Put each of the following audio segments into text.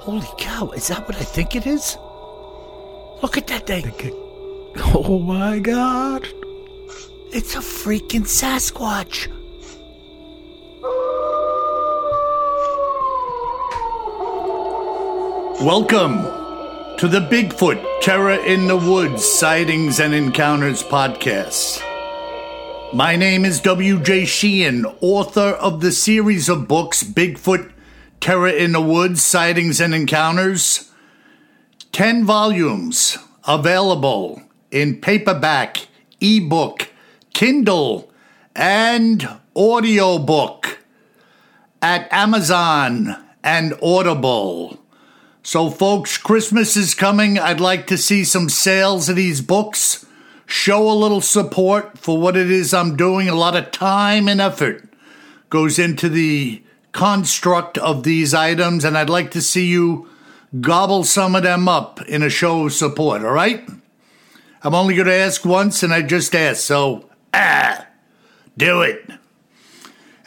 Holy cow, is that what I think it is? Look at that thing. Think it- Oh my god. It's a freaking Sasquatch. Welcome to the Bigfoot Terror in the Woods Sightings and Encounters podcast. My name is W.J. Sheehan, author of the series of books Bigfoot Terror in the Woods Sightings and Encounters. 10 volumes available in paperback, ebook, Kindle, and audiobook at Amazon and Audible. So, folks, Christmas is coming. I'd like to see some sales of these books. Show a little support for what it is I'm doing. A lot of time and effort goes into the construct of these items, and I'd like to see you gobble some of them up in a show of support, all right? I'm only going to ask once, and I just asked, so, ah, do it.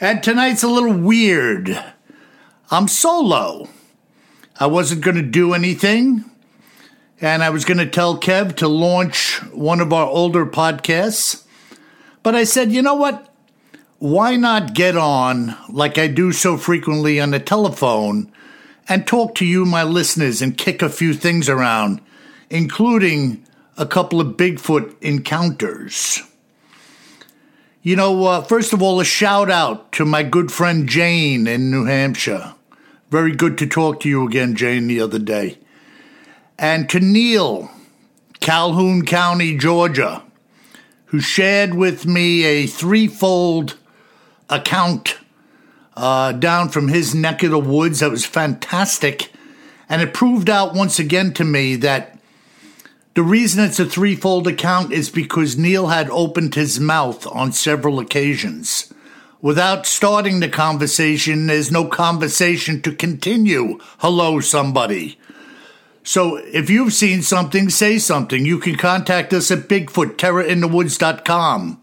And tonight's a little weird. I'm solo. I wasn't going to do anything, and I was going to tell Kev to launch one of our older podcasts. But I said, you know what? Why not get on, like I do so frequently on the telephone, and talk to you, my listeners, and kick a few things around, including a couple of Bigfoot encounters. You know, uh, first of all, a shout out to my good friend Jane in New Hampshire. Very good to talk to you again, Jane, the other day. And to Neil, Calhoun County, Georgia, who shared with me a threefold account uh, down from his neck of the woods that was fantastic. And it proved out once again to me that the reason it's a threefold account is because Neil had opened his mouth on several occasions. Without starting the conversation, there's no conversation to continue. Hello, somebody. So if you've seen something, say something. You can contact us at BigfootTerrorInTheWoods.com,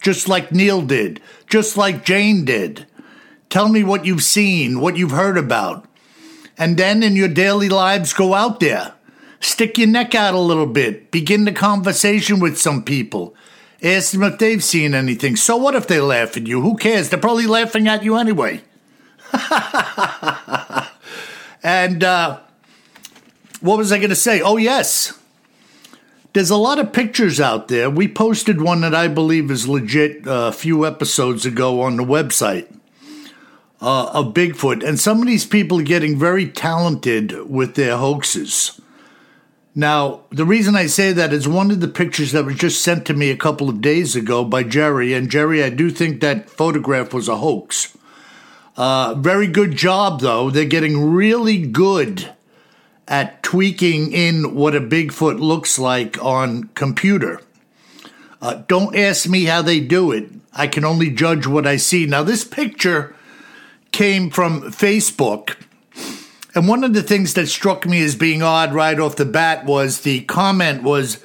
just like Neil did, just like Jane did. Tell me what you've seen, what you've heard about. And then in your daily lives, go out there. Stick your neck out a little bit. Begin the conversation with some people. Ask them if they've seen anything. So what if they laugh at you? Who cares? They're probably laughing at you anyway. and uh, what was I going to say? Oh, yes. There's a lot of pictures out there. We posted one that I believe is legit uh, a few episodes ago on the website uh, of Bigfoot. And some of these people are getting very talented with their hoaxes. Now, the reason I say that is one of the pictures that was just sent to me a couple of days ago by Jerry. And Jerry, I do think that photograph was a hoax. Uh, very good job, though. They're getting really good at tweaking in what a Bigfoot looks like on computer. Uh, don't ask me how they do it. I can only judge what I see. Now, this picture came from Facebook. And one of the things that struck me as being odd right off the bat was the comment was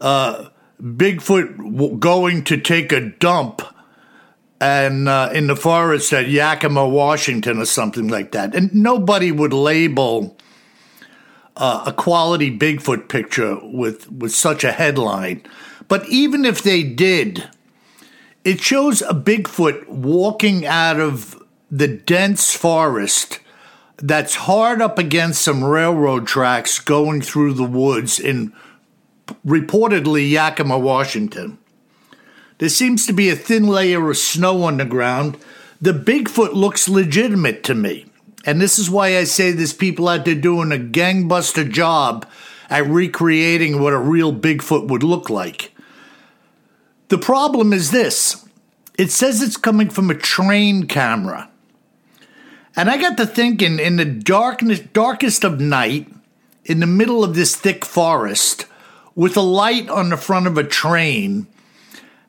uh, Bigfoot going to take a dump and uh, in the forest at Yakima, Washington, or something like that. And nobody would label uh, a quality Bigfoot picture with with such a headline. But even if they did, it shows a Bigfoot walking out of the dense forest that's hard up against some railroad tracks going through the woods in reportedly Yakima, Washington. There seems to be a thin layer of snow on the ground. The Bigfoot looks legitimate to me. And this is why I say there's people out there doing a gangbuster job at recreating what a real Bigfoot would look like. The problem is this it says it's coming from a train camera. And I got to thinking in the darkness, darkest of night, in the middle of this thick forest, with a light on the front of a train,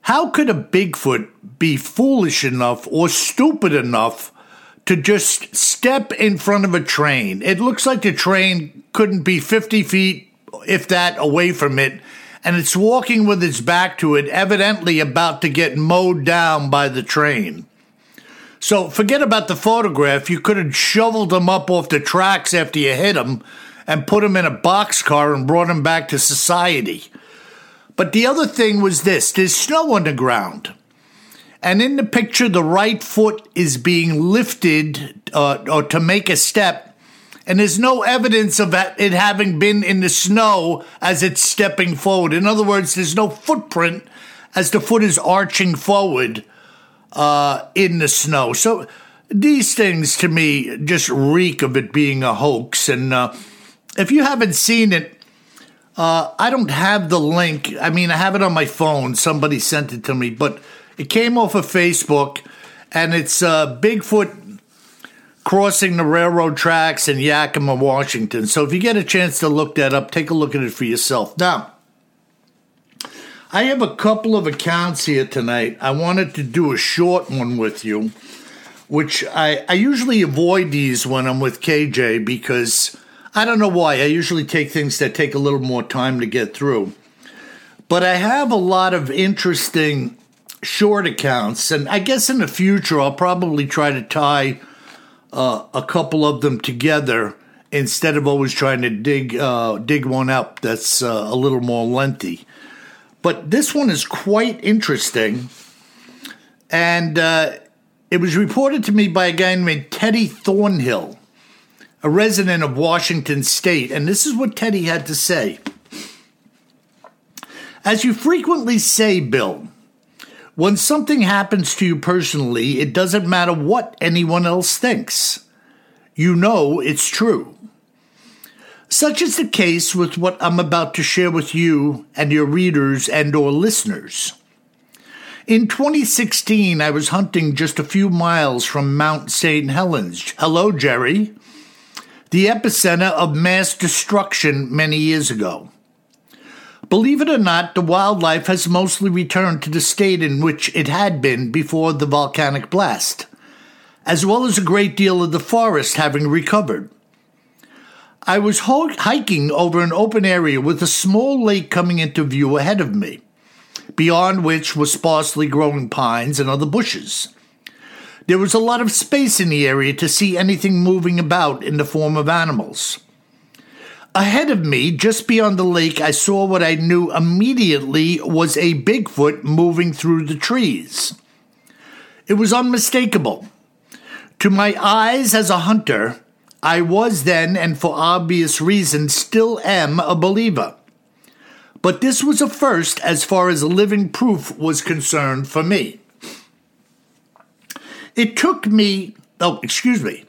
how could a Bigfoot be foolish enough or stupid enough to just step in front of a train? It looks like the train couldn't be 50 feet, if that, away from it, and it's walking with its back to it, evidently about to get mowed down by the train. So forget about the photograph. You could have shoveled them up off the tracks after you hit them and put them in a boxcar and brought them back to society. But the other thing was this there's snow on the ground. And in the picture, the right foot is being lifted uh, or to make a step. And there's no evidence of it having been in the snow as it's stepping forward. In other words, there's no footprint as the foot is arching forward uh, in the snow. So these things to me just reek of it being a hoax. And uh, if you haven't seen it, uh, I don't have the link. I mean, I have it on my phone. Somebody sent it to me, but it came off of Facebook, and it's uh, Bigfoot crossing the railroad tracks in Yakima, Washington. So if you get a chance to look that up, take a look at it for yourself. Now, I have a couple of accounts here tonight. I wanted to do a short one with you, which I, I usually avoid these when I'm with KJ because I don't know why. I usually take things that take a little more time to get through. But I have a lot of interesting short accounts, and I guess in the future I'll probably try to tie uh, a couple of them together instead of always trying to dig uh, dig one up that's uh, a little more lengthy. But this one is quite interesting, and uh, it was reported to me by a guy named Teddy Thornhill a resident of Washington state, and this is what Teddy had to say. As you frequently say, Bill, when something happens to you personally, it doesn't matter what anyone else thinks. You know it's true. Such is the case with what I'm about to share with you and your readers and or listeners. In 2016, I was hunting just a few miles from Mount St. Helens. Hello, Jerry the epicenter of mass destruction many years ago. Believe it or not, the wildlife has mostly returned to the state in which it had been before the volcanic blast, as well as a great deal of the forest having recovered. I was hiking over an open area with a small lake coming into view ahead of me, beyond which were sparsely growing pines and other bushes. There was a lot of space in the area to see anything moving about in the form of animals. Ahead of me, just beyond the lake, I saw what I knew immediately was a Bigfoot moving through the trees. It was unmistakable. To my eyes as a hunter, I was then, and for obvious reasons, still am a believer. But this was a first as far as living proof was concerned for me. It took me, oh, excuse me.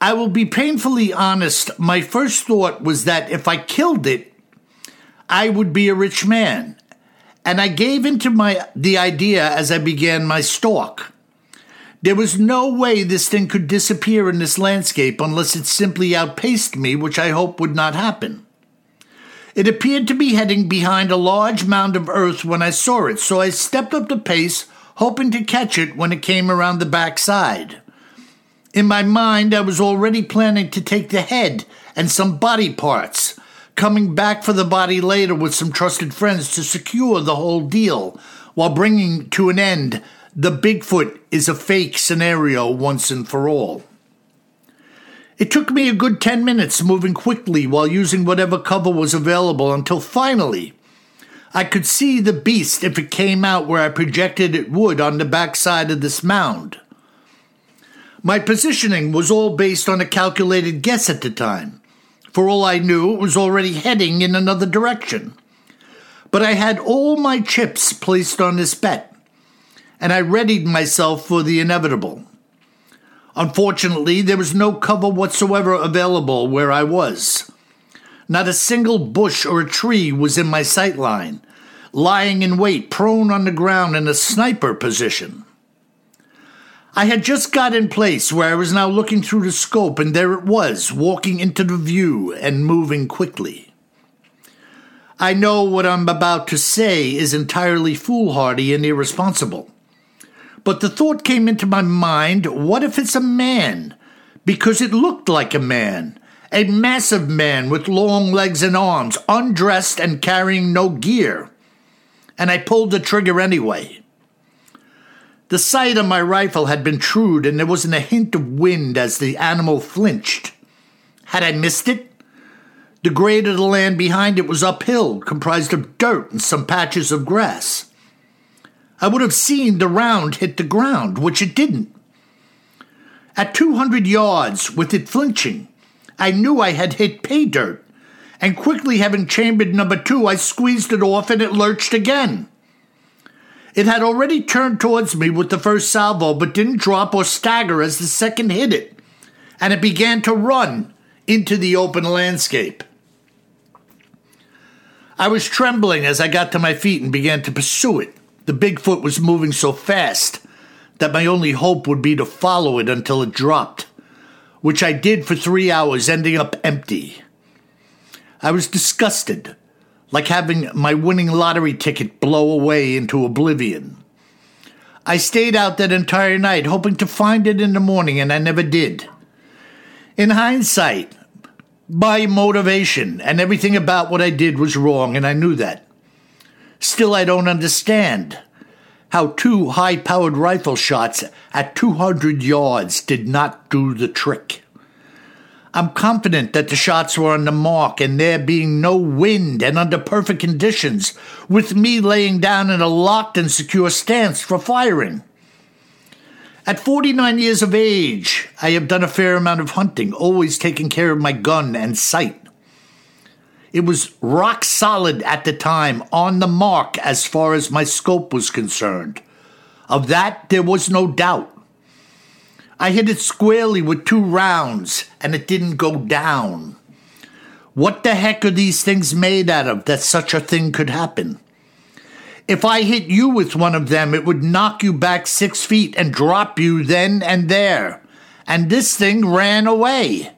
I will be painfully honest. My first thought was that if I killed it, I would be a rich man. And I gave into my the idea as I began my stalk. There was no way this thing could disappear in this landscape unless it simply outpaced me, which I hope would not happen. It appeared to be heading behind a large mound of earth when I saw it, so I stepped up the pace, hoping to catch it when it came around the backside. In my mind, I was already planning to take the head and some body parts, coming back for the body later with some trusted friends to secure the whole deal while bringing to an end the Bigfoot is a fake scenario once and for all. It took me a good 10 minutes moving quickly while using whatever cover was available until finally I could see the beast if it came out where I projected it would on the backside of this mound. My positioning was all based on a calculated guess at the time. For all I knew, it was already heading in another direction. But I had all my chips placed on this bet, and I readied myself for the inevitable. Unfortunately, there was no cover whatsoever available where I was. Not a single bush or a tree was in my sight line, lying in wait, prone on the ground in a sniper position. I had just got in place where I was now looking through the scope, and there it was, walking into the view and moving quickly. I know what I'm about to say is entirely foolhardy and irresponsible. But the thought came into my mind what if it's a man? Because it looked like a man. A massive man with long legs and arms, undressed and carrying no gear. And I pulled the trigger anyway. The sight of my rifle had been trued, and there wasn't a hint of wind as the animal flinched. Had I missed it? The grade of the land behind it was uphill, comprised of dirt and some patches of grass. I would have seen the round hit the ground, which it didn't. At 200 yards, with it flinching, I knew I had hit pay dirt, and quickly having chambered number two, I squeezed it off and it lurched again. It had already turned towards me with the first salvo, but didn't drop or stagger as the second hit it, and it began to run into the open landscape. I was trembling as I got to my feet and began to pursue it. The Bigfoot was moving so fast that my only hope would be to follow it until it dropped, which I did for three hours, ending up empty. I was disgusted like having my winning lottery ticket blow away into oblivion. I stayed out that entire night hoping to find it in the morning, and I never did. In hindsight, by motivation, and everything about what I did was wrong, and I knew that. Still, I don't understand how two high powered rifle shots at 200 yards did not do the trick. I'm confident that the shots were on the mark and there being no wind and under perfect conditions, with me laying down in a locked and secure stance for firing. At 49 years of age, I have done a fair amount of hunting, always taking care of my gun and sight. It was rock solid at the time, on the mark as far as my scope was concerned. Of that, there was no doubt. I hit it squarely with two rounds and it didn't go down. What the heck are these things made out of that such a thing could happen? If I hit you with one of them, it would knock you back six feet and drop you then and there. And this thing ran away.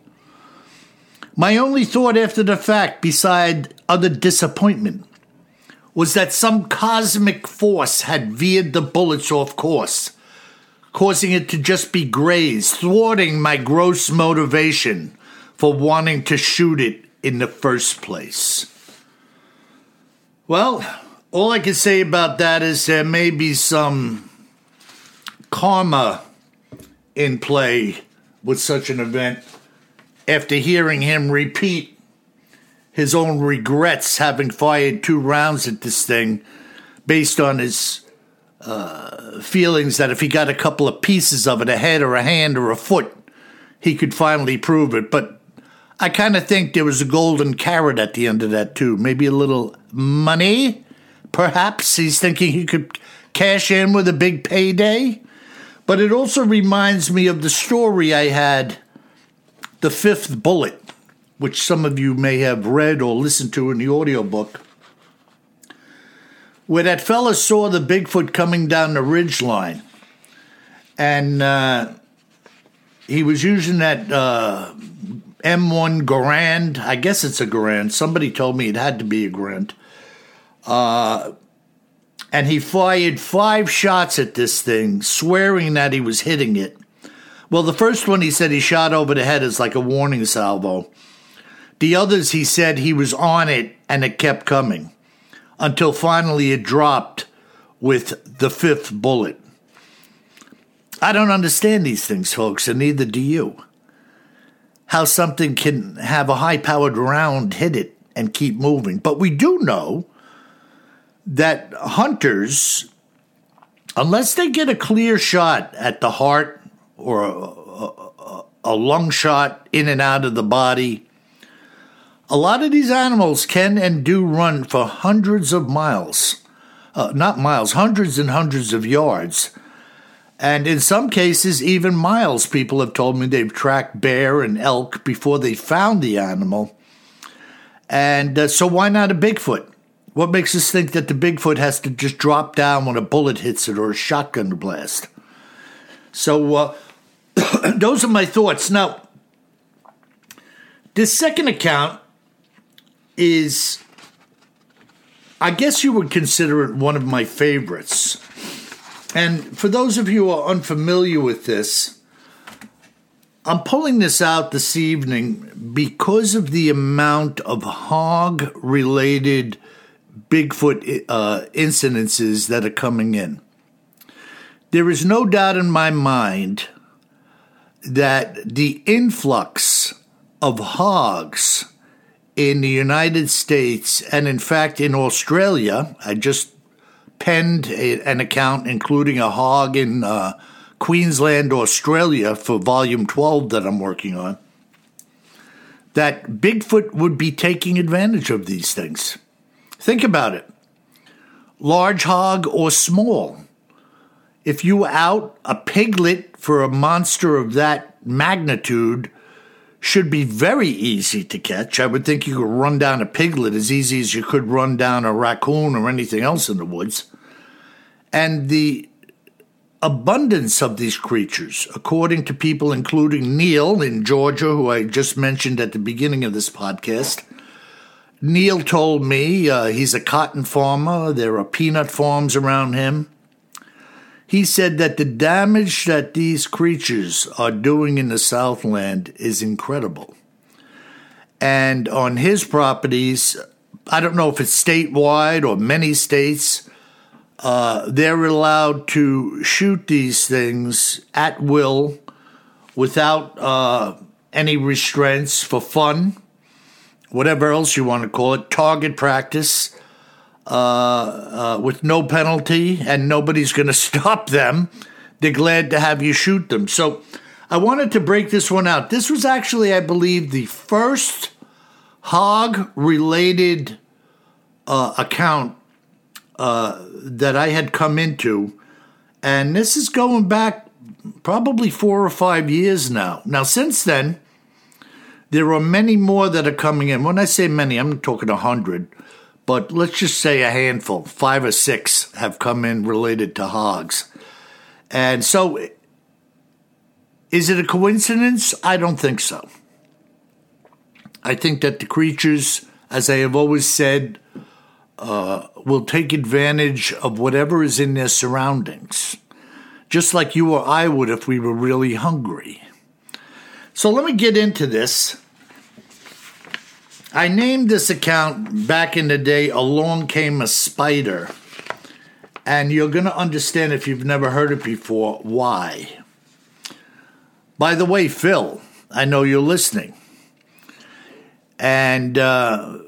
My only thought after the fact, beside other disappointment, was that some cosmic force had veered the bullets off course causing it to just be grazed, thwarting my gross motivation for wanting to shoot it in the first place. Well, all I can say about that is there may be some karma in play with such an event after hearing him repeat his own regrets having fired two rounds at this thing based on his uh, feelings that if he got a couple of pieces of it, a head or a hand or a foot, he could finally prove it. But I kind of think there was a golden carrot at the end of that, too. Maybe a little money, perhaps. He's thinking he could cash in with a big payday. But it also reminds me of the story I had, The Fifth Bullet, which some of you may have read or listened to in the audiobook where that fella saw the Bigfoot coming down the ridge line, and uh, he was using that uh, M1 Garand. I guess it's a Garand. Somebody told me it had to be a Garand. Uh, and he fired five shots at this thing, swearing that he was hitting it. Well, the first one he said he shot over the head is like a warning salvo. The others he said he was on it and it kept coming until finally it dropped with the fifth bullet. I don't understand these things, folks, and neither do you. How something can have a high powered round hit it and keep moving. But we do know that hunters, unless they get a clear shot at the heart or a, a, a lung shot in and out of the body, a lot of these animals can and do run for hundreds of miles, uh, not miles, hundreds and hundreds of yards. And in some cases, even miles. People have told me they've tracked bear and elk before they found the animal. And uh, so, why not a Bigfoot? What makes us think that the Bigfoot has to just drop down when a bullet hits it or a shotgun blast? So uh, those are my thoughts. Now, this second account is, I guess you would consider it one of my favorites. And for those of you who are unfamiliar with this, I'm pulling this out this evening because of the amount of hog related Bigfoot uh, incidences that are coming in. There is no doubt in my mind that the influx of hogs in the United States and, in fact, in Australia, I just penned a, an account including a hog in uh, Queensland, Australia for volume 12 that I'm working on, that Bigfoot would be taking advantage of these things. Think about it large hog or small. If you out a piglet for a monster of that magnitude, should be very easy to catch. I would think you could run down a piglet as easy as you could run down a raccoon or anything else in the woods. And the abundance of these creatures, according to people including Neil in Georgia, who I just mentioned at the beginning of this podcast. Neil told me uh, he's a cotton farmer. There are peanut farms around him. He said that the damage that these creatures are doing in the Southland is incredible. And on his properties, I don't know if it's statewide or many states, uh, they're allowed to shoot these things at will without uh, any restraints for fun, whatever else you want to call it, target practice, uh, uh with no penalty, and nobody's going to stop them. They're glad to have you shoot them. So I wanted to break this one out. This was actually, I believe, the first hog related uh, account uh, that I had come into, and this is going back probably four or five years now. Now, since then, there are many more that are coming in. When I say many, I'm talking a hundred, but let's just say a handful, five or six have come in related to hogs. And so, is it a coincidence? I don't think so. I think that the creatures, as I have always said, uh, will take advantage of whatever is in their surroundings, just like you or I would if we were really hungry. So let me get into this. I named this account back in the day, Along Came a Spider. And you're going to understand if you've never heard it before why. By the way, Phil, I know you're listening. And uh,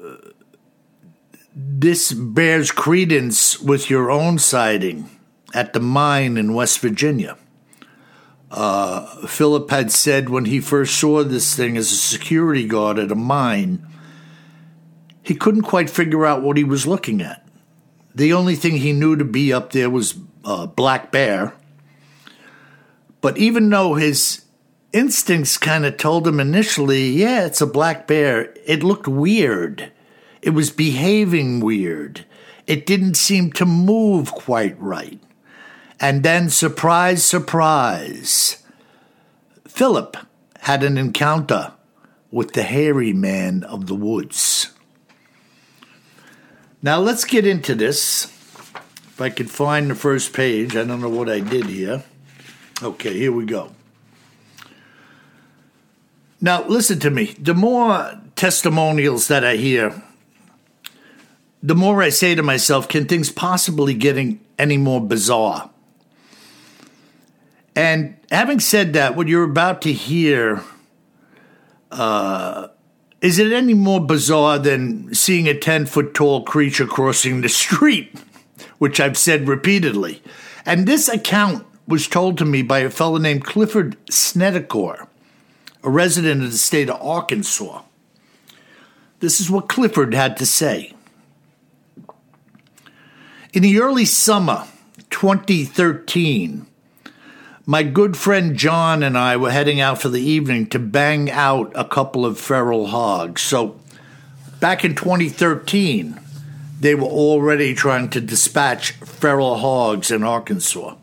this bears credence with your own sighting at the mine in West Virginia. Uh, Philip had said when he first saw this thing as a security guard at a mine, he couldn't quite figure out what he was looking at. The only thing he knew to be up there was uh, black bear. But even though his instincts kind of told him initially, yeah, it's a black bear, it looked weird. It was behaving weird. It didn't seem to move quite right. And then, surprise, surprise, Philip had an encounter with the hairy man of the woods. Now, let's get into this. If I could find the first page, I don't know what I did here. Okay, here we go. Now, listen to me. The more testimonials that I hear the more I say to myself, can things possibly getting any more bizarre? And having said that, what you're about to hear, uh, is it any more bizarre than seeing a 10 foot tall creature crossing the street, which I've said repeatedly? And this account was told to me by a fellow named Clifford Snedeker, a resident of the state of Arkansas. This is what Clifford had to say. In the early summer 2013, my good friend John and I were heading out for the evening to bang out a couple of feral hogs. So back in 2013, they were already trying to dispatch feral hogs in Arkansas.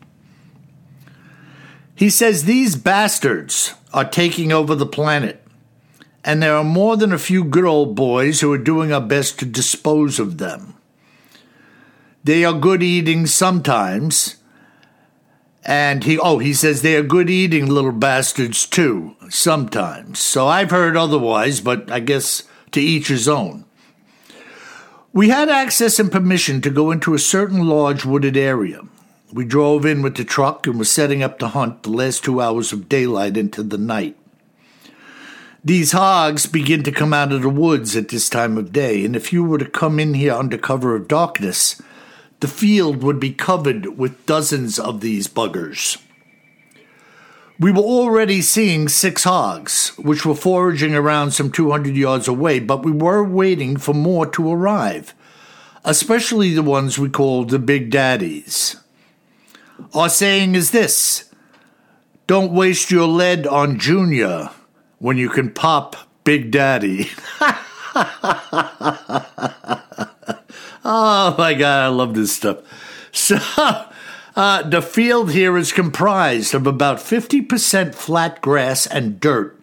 He says these bastards are taking over the planet, and there are more than a few good old boys who are doing our best to dispose of them. They are good eating sometimes, and he oh he says they are good eating little bastards too sometimes. So I've heard otherwise, but I guess to each his own. We had access and permission to go into a certain large wooded area. We drove in with the truck and were setting up to hunt the last two hours of daylight into the night. These hogs begin to come out of the woods at this time of day, and if you were to come in here under cover of darkness, the field would be covered with dozens of these buggers. We were already seeing six hogs, which were foraging around some 200 yards away, but we were waiting for more to arrive, especially the ones we called the Big Daddies. Our saying is this don't waste your lead on Junior when you can pop Big Daddy. oh my God, I love this stuff. So, uh, the field here is comprised of about 50% flat grass and dirt,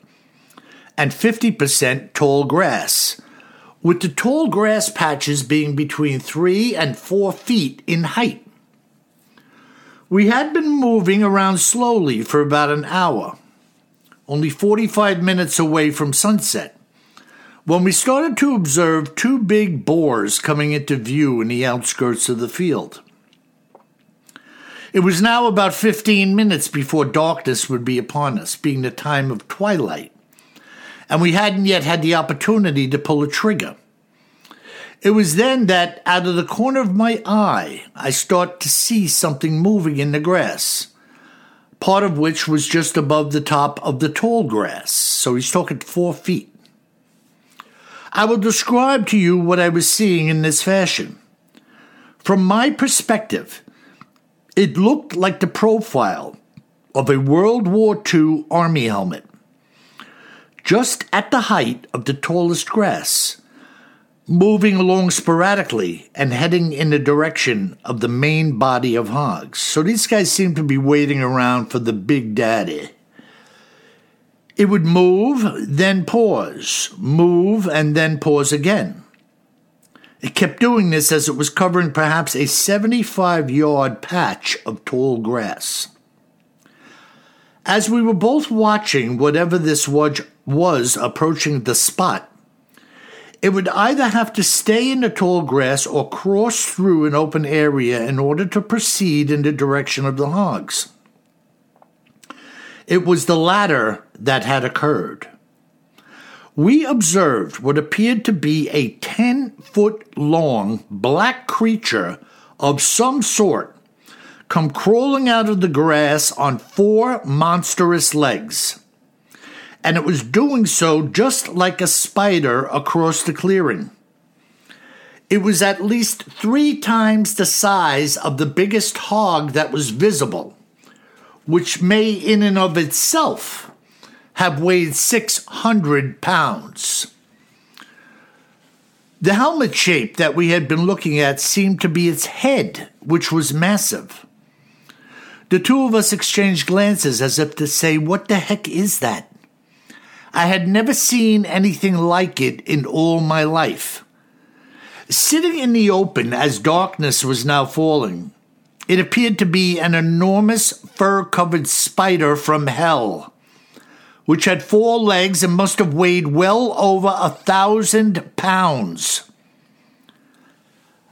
and 50% tall grass, with the tall grass patches being between three and four feet in height. We had been moving around slowly for about an hour, only 45 minutes away from sunset, when we started to observe two big boars coming into view in the outskirts of the field. It was now about 15 minutes before darkness would be upon us, being the time of twilight, and we hadn't yet had the opportunity to pull a trigger. It was then that, out of the corner of my eye, I start to see something moving in the grass, part of which was just above the top of the tall grass, so he's talking four feet. I will describe to you what I was seeing in this fashion. From my perspective, it looked like the profile of a World War II Army helmet, just at the height of the tallest grass, moving along sporadically and heading in the direction of the main body of hogs. So these guys seem to be waiting around for the big daddy. It would move, then pause, move, and then pause again. It kept doing this as it was covering perhaps a 75 yard patch of tall grass. As we were both watching whatever this was was approaching the spot, it would either have to stay in the tall grass or cross through an open area in order to proceed in the direction of the hogs. It was the latter that had occurred we observed what appeared to be a 10 foot long black creature of some sort come crawling out of the grass on four monstrous legs. And it was doing so just like a spider across the clearing. It was at least three times the size of the biggest hog that was visible, which may in and of itself have weighed 600 pounds. The helmet shape that we had been looking at seemed to be its head, which was massive. The two of us exchanged glances as if to say, What the heck is that? I had never seen anything like it in all my life. Sitting in the open as darkness was now falling, it appeared to be an enormous fur covered spider from hell which had four legs and must have weighed well over a thousand pounds.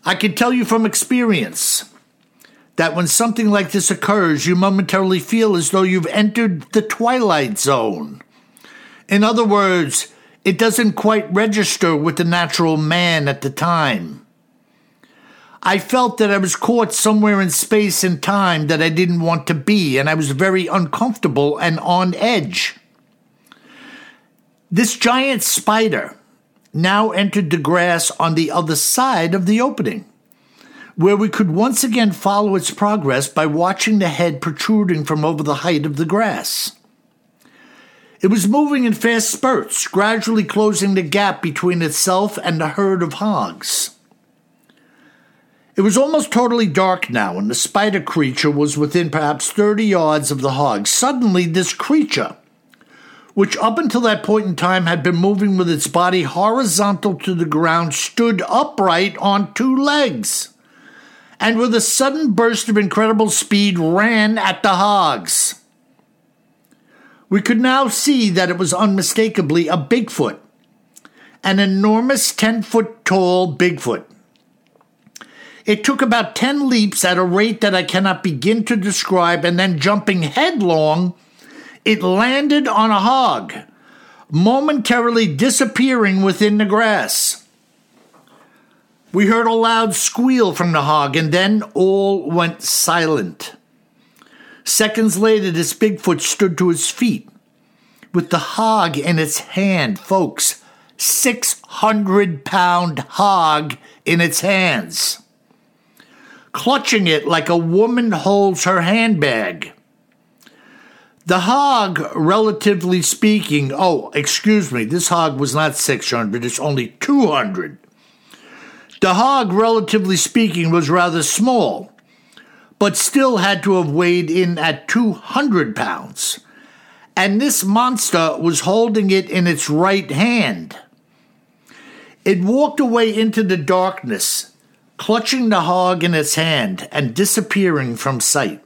I can tell you from experience that when something like this occurs, you momentarily feel as though you've entered the twilight zone. In other words, it doesn't quite register with the natural man at the time. I felt that I was caught somewhere in space and time that I didn't want to be, and I was very uncomfortable and on edge. This giant spider now entered the grass on the other side of the opening, where we could once again follow its progress by watching the head protruding from over the height of the grass. It was moving in fast spurts, gradually closing the gap between itself and the herd of hogs. It was almost totally dark now, and the spider creature was within perhaps 30 yards of the hogs. Suddenly, this creature, which up until that point in time had been moving with its body horizontal to the ground, stood upright on two legs and with a sudden burst of incredible speed ran at the hogs. We could now see that it was unmistakably a Bigfoot, an enormous 10 foot tall Bigfoot. It took about 10 leaps at a rate that I cannot begin to describe, and then jumping headlong, it landed on a hog, momentarily disappearing within the grass. We heard a loud squeal from the hog, and then all went silent. Seconds later, this Bigfoot stood to his feet with the hog in its hand, folks. 600 pound hog in its hands clutching it like a woman holds her handbag. The hog, relatively speaking, oh, excuse me, this hog was not 600, it's only 200. The hog, relatively speaking, was rather small, but still had to have weighed in at 200 pounds. And this monster was holding it in its right hand. It walked away into the darkness, clutching the hog in its hand and disappearing from sight.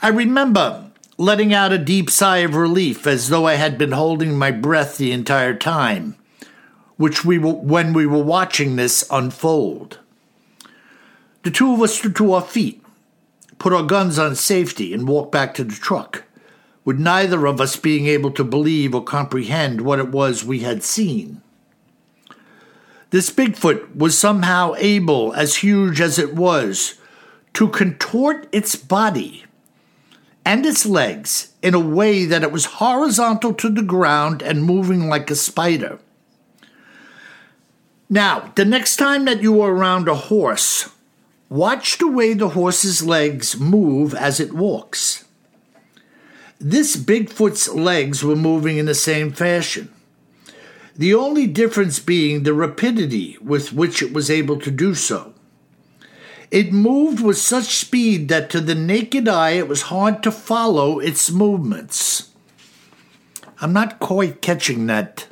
I remember letting out a deep sigh of relief as though I had been holding my breath the entire time, which we were, when we were watching this unfold. The two of us stood to our feet, put our guns on safety, and walked back to the truck, with neither of us being able to believe or comprehend what it was we had seen. This Bigfoot was somehow able, as huge as it was, to contort its body and its legs in a way that it was horizontal to the ground and moving like a spider. Now, the next time that you are around a horse, watch the way the horse's legs move as it walks. This Bigfoot's legs were moving in the same fashion the only difference being the rapidity with which it was able to do so. It moved with such speed that to the naked eye it was hard to follow its movements. I'm not quite catching that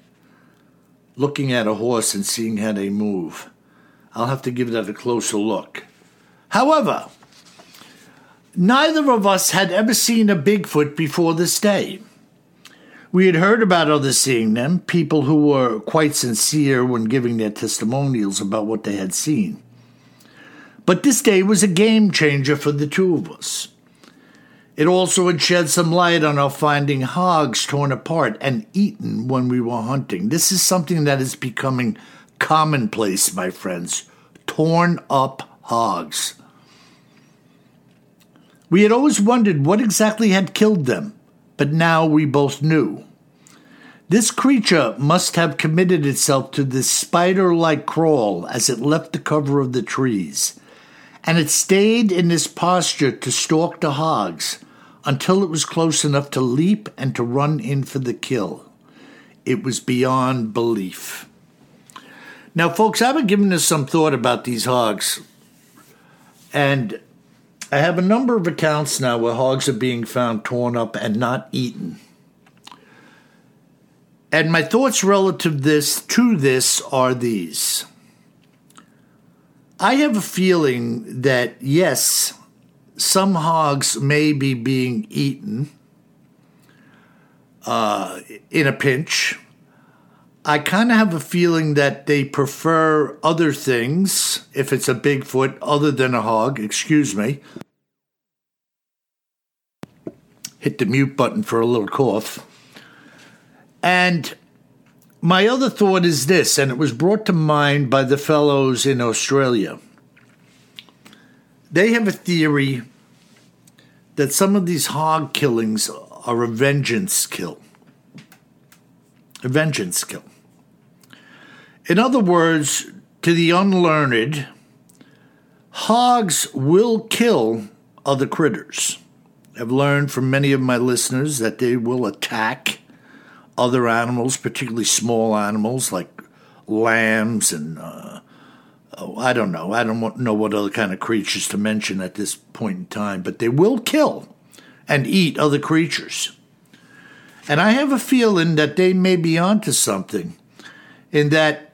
looking at a horse and seeing how they move. I'll have to give that a closer look. However, neither of us had ever seen a Bigfoot before this day. We had heard about others seeing them, people who were quite sincere when giving their testimonials about what they had seen. But this day was a game changer for the two of us. It also had shed some light on our finding hogs torn apart and eaten when we were hunting. This is something that is becoming commonplace, my friends. Torn up hogs. We had always wondered what exactly had killed them but now we both knew. This creature must have committed itself to this spider like crawl as it left the cover of the trees, and it stayed in this posture to stalk the hogs until it was close enough to leap and to run in for the kill. It was beyond belief. Now, folks, I've been giving this some thought about these hogs, and I have a number of accounts now where hogs are being found torn up and not eaten. And my thoughts relative this to this are these. I have a feeling that yes, some hogs may be being eaten uh, in a pinch. I kind of have a feeling that they prefer other things, if it's a Bigfoot, other than a hog, excuse me. Hit the mute button for a little cough. And my other thought is this, and it was brought to mind by the fellows in Australia. They have a theory that some of these hog killings are a vengeance kill. A vengeance kill. In other words, to the unlearned, hogs will kill other critters. I've learned from many of my listeners that they will attack other animals, particularly small animals like lambs and uh, oh, I don't know. I don't know what other kind of creatures to mention at this point in time, but they will kill and eat other creatures. And I have a feeling that they may be onto something in that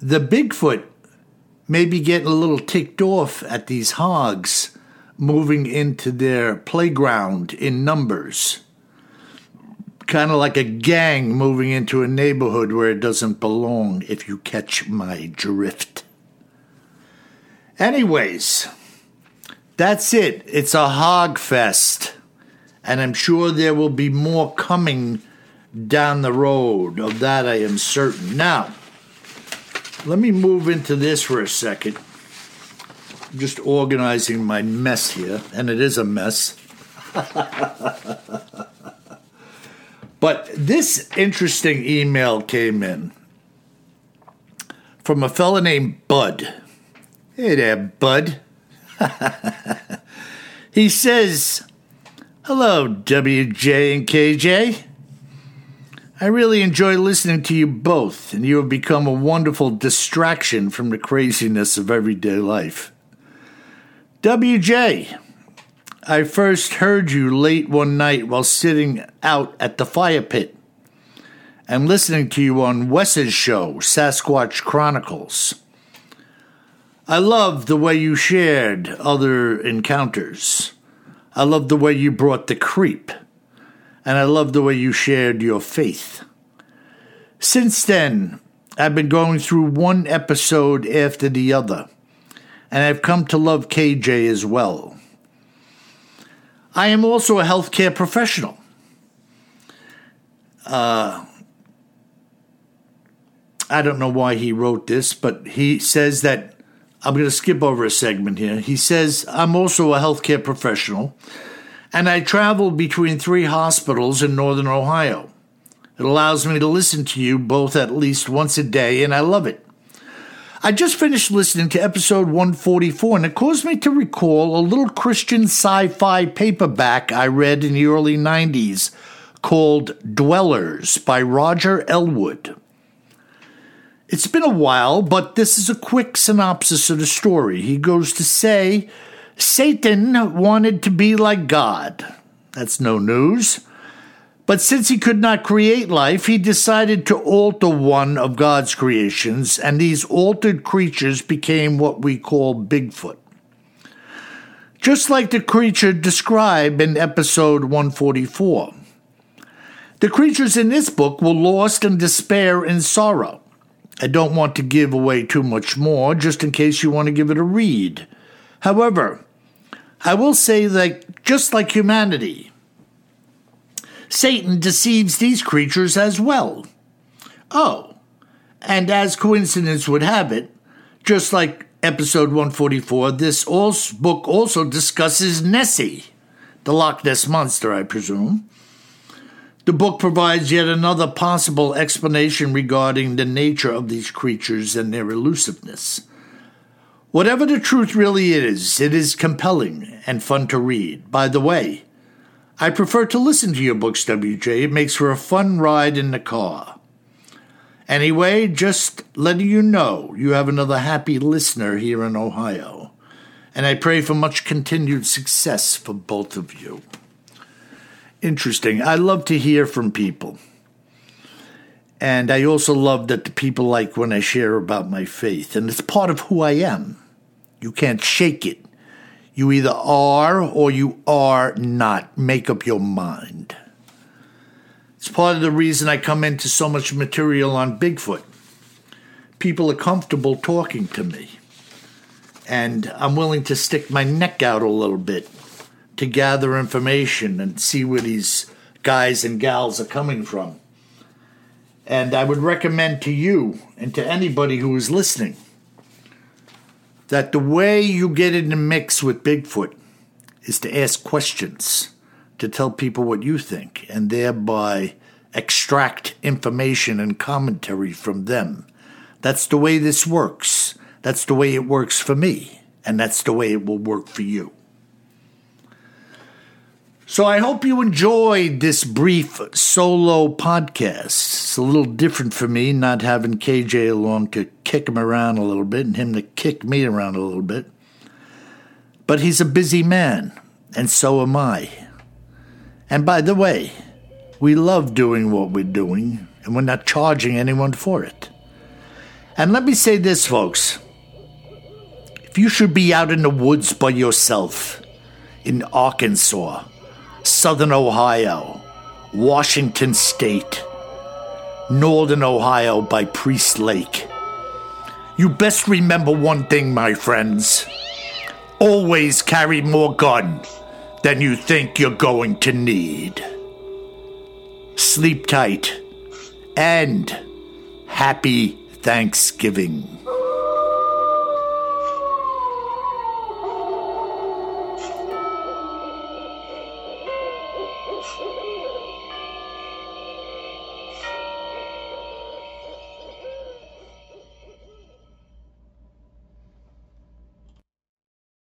the Bigfoot may be getting a little ticked off at these hogs moving into their playground in numbers. Kind of like a gang moving into a neighborhood where it doesn't belong, if you catch my drift. Anyways, that's it. It's a hog fest. And I'm sure there will be more coming down the road. Of that, I am certain. Now, let me move into this for a second. I'm just organizing my mess here, and it is a mess. but this interesting email came in from a fella named Bud. Hey there, Bud. he says, Hello, WJ and KJ. I really enjoy listening to you both, and you have become a wonderful distraction from the craziness of everyday life. WJ, I first heard you late one night while sitting out at the fire pit and listening to you on Wes's show, Sasquatch Chronicles. I love the way you shared other encounters. I love the way you brought the creep. And I love the way you shared your faith. Since then, I've been going through one episode after the other and I've come to love KJ as well. I am also a healthcare professional. Uh, I don't know why he wrote this, but he says that I'm going to skip over a segment here. He says, I'm also a healthcare professional, and I travel between three hospitals in northern Ohio. It allows me to listen to you both at least once a day, and I love it. I just finished listening to episode 144, and it caused me to recall a little Christian sci fi paperback I read in the early 90s called Dwellers by Roger Elwood. It's been a while, but this is a quick synopsis of the story. He goes to say Satan wanted to be like God. That's no news. But since he could not create life, he decided to alter one of God's creations, and these altered creatures became what we call Bigfoot. Just like the creature described in episode 144. The creatures in this book were lost in despair and sorrow. I don't want to give away too much more, just in case you want to give it a read. However, I will say that just like humanity, Satan deceives these creatures as well. Oh, and as coincidence would have it, just like episode 144, this book also discusses Nessie, the Loch Ness Monster, I presume. The book provides yet another possible explanation regarding the nature of these creatures and their elusiveness. Whatever the truth really is, it is compelling and fun to read. By the way, I prefer to listen to your books, WJ. It makes for a fun ride in the car. Anyway, just letting you know you have another happy listener here in Ohio. And I pray for much continued success for both of you. Interesting. I love to hear from people. And I also love that the people like when I share about my faith. And it's part of who I am. You can't shake it. You either are or you are not. Make up your mind. It's part of the reason I come into so much material on Bigfoot. People are comfortable talking to me. And I'm willing to stick my neck out a little bit to gather information and see where these guys and gals are coming from. And I would recommend to you and to anybody who is listening that the way you get in the mix with Bigfoot is to ask questions, to tell people what you think, and thereby extract information and commentary from them. That's the way this works. That's the way it works for me, and that's the way it will work for you. So I hope you enjoyed this brief solo podcast. It's a little different for me not having KJ along to kick him around a little bit and him to kick me around a little bit. But he's a busy man, and so am I. And by the way, we love doing what we're doing, and we're not charging anyone for it. And let me say this, folks. If you should be out in the woods by yourself, in Arkansas, Southern Ohio, Washington State, Northern Idaho by Priest Lake, you best remember one thing, my friends. Always carry more gun than you think you're going to need. Sleep tight and happy Thanksgiving.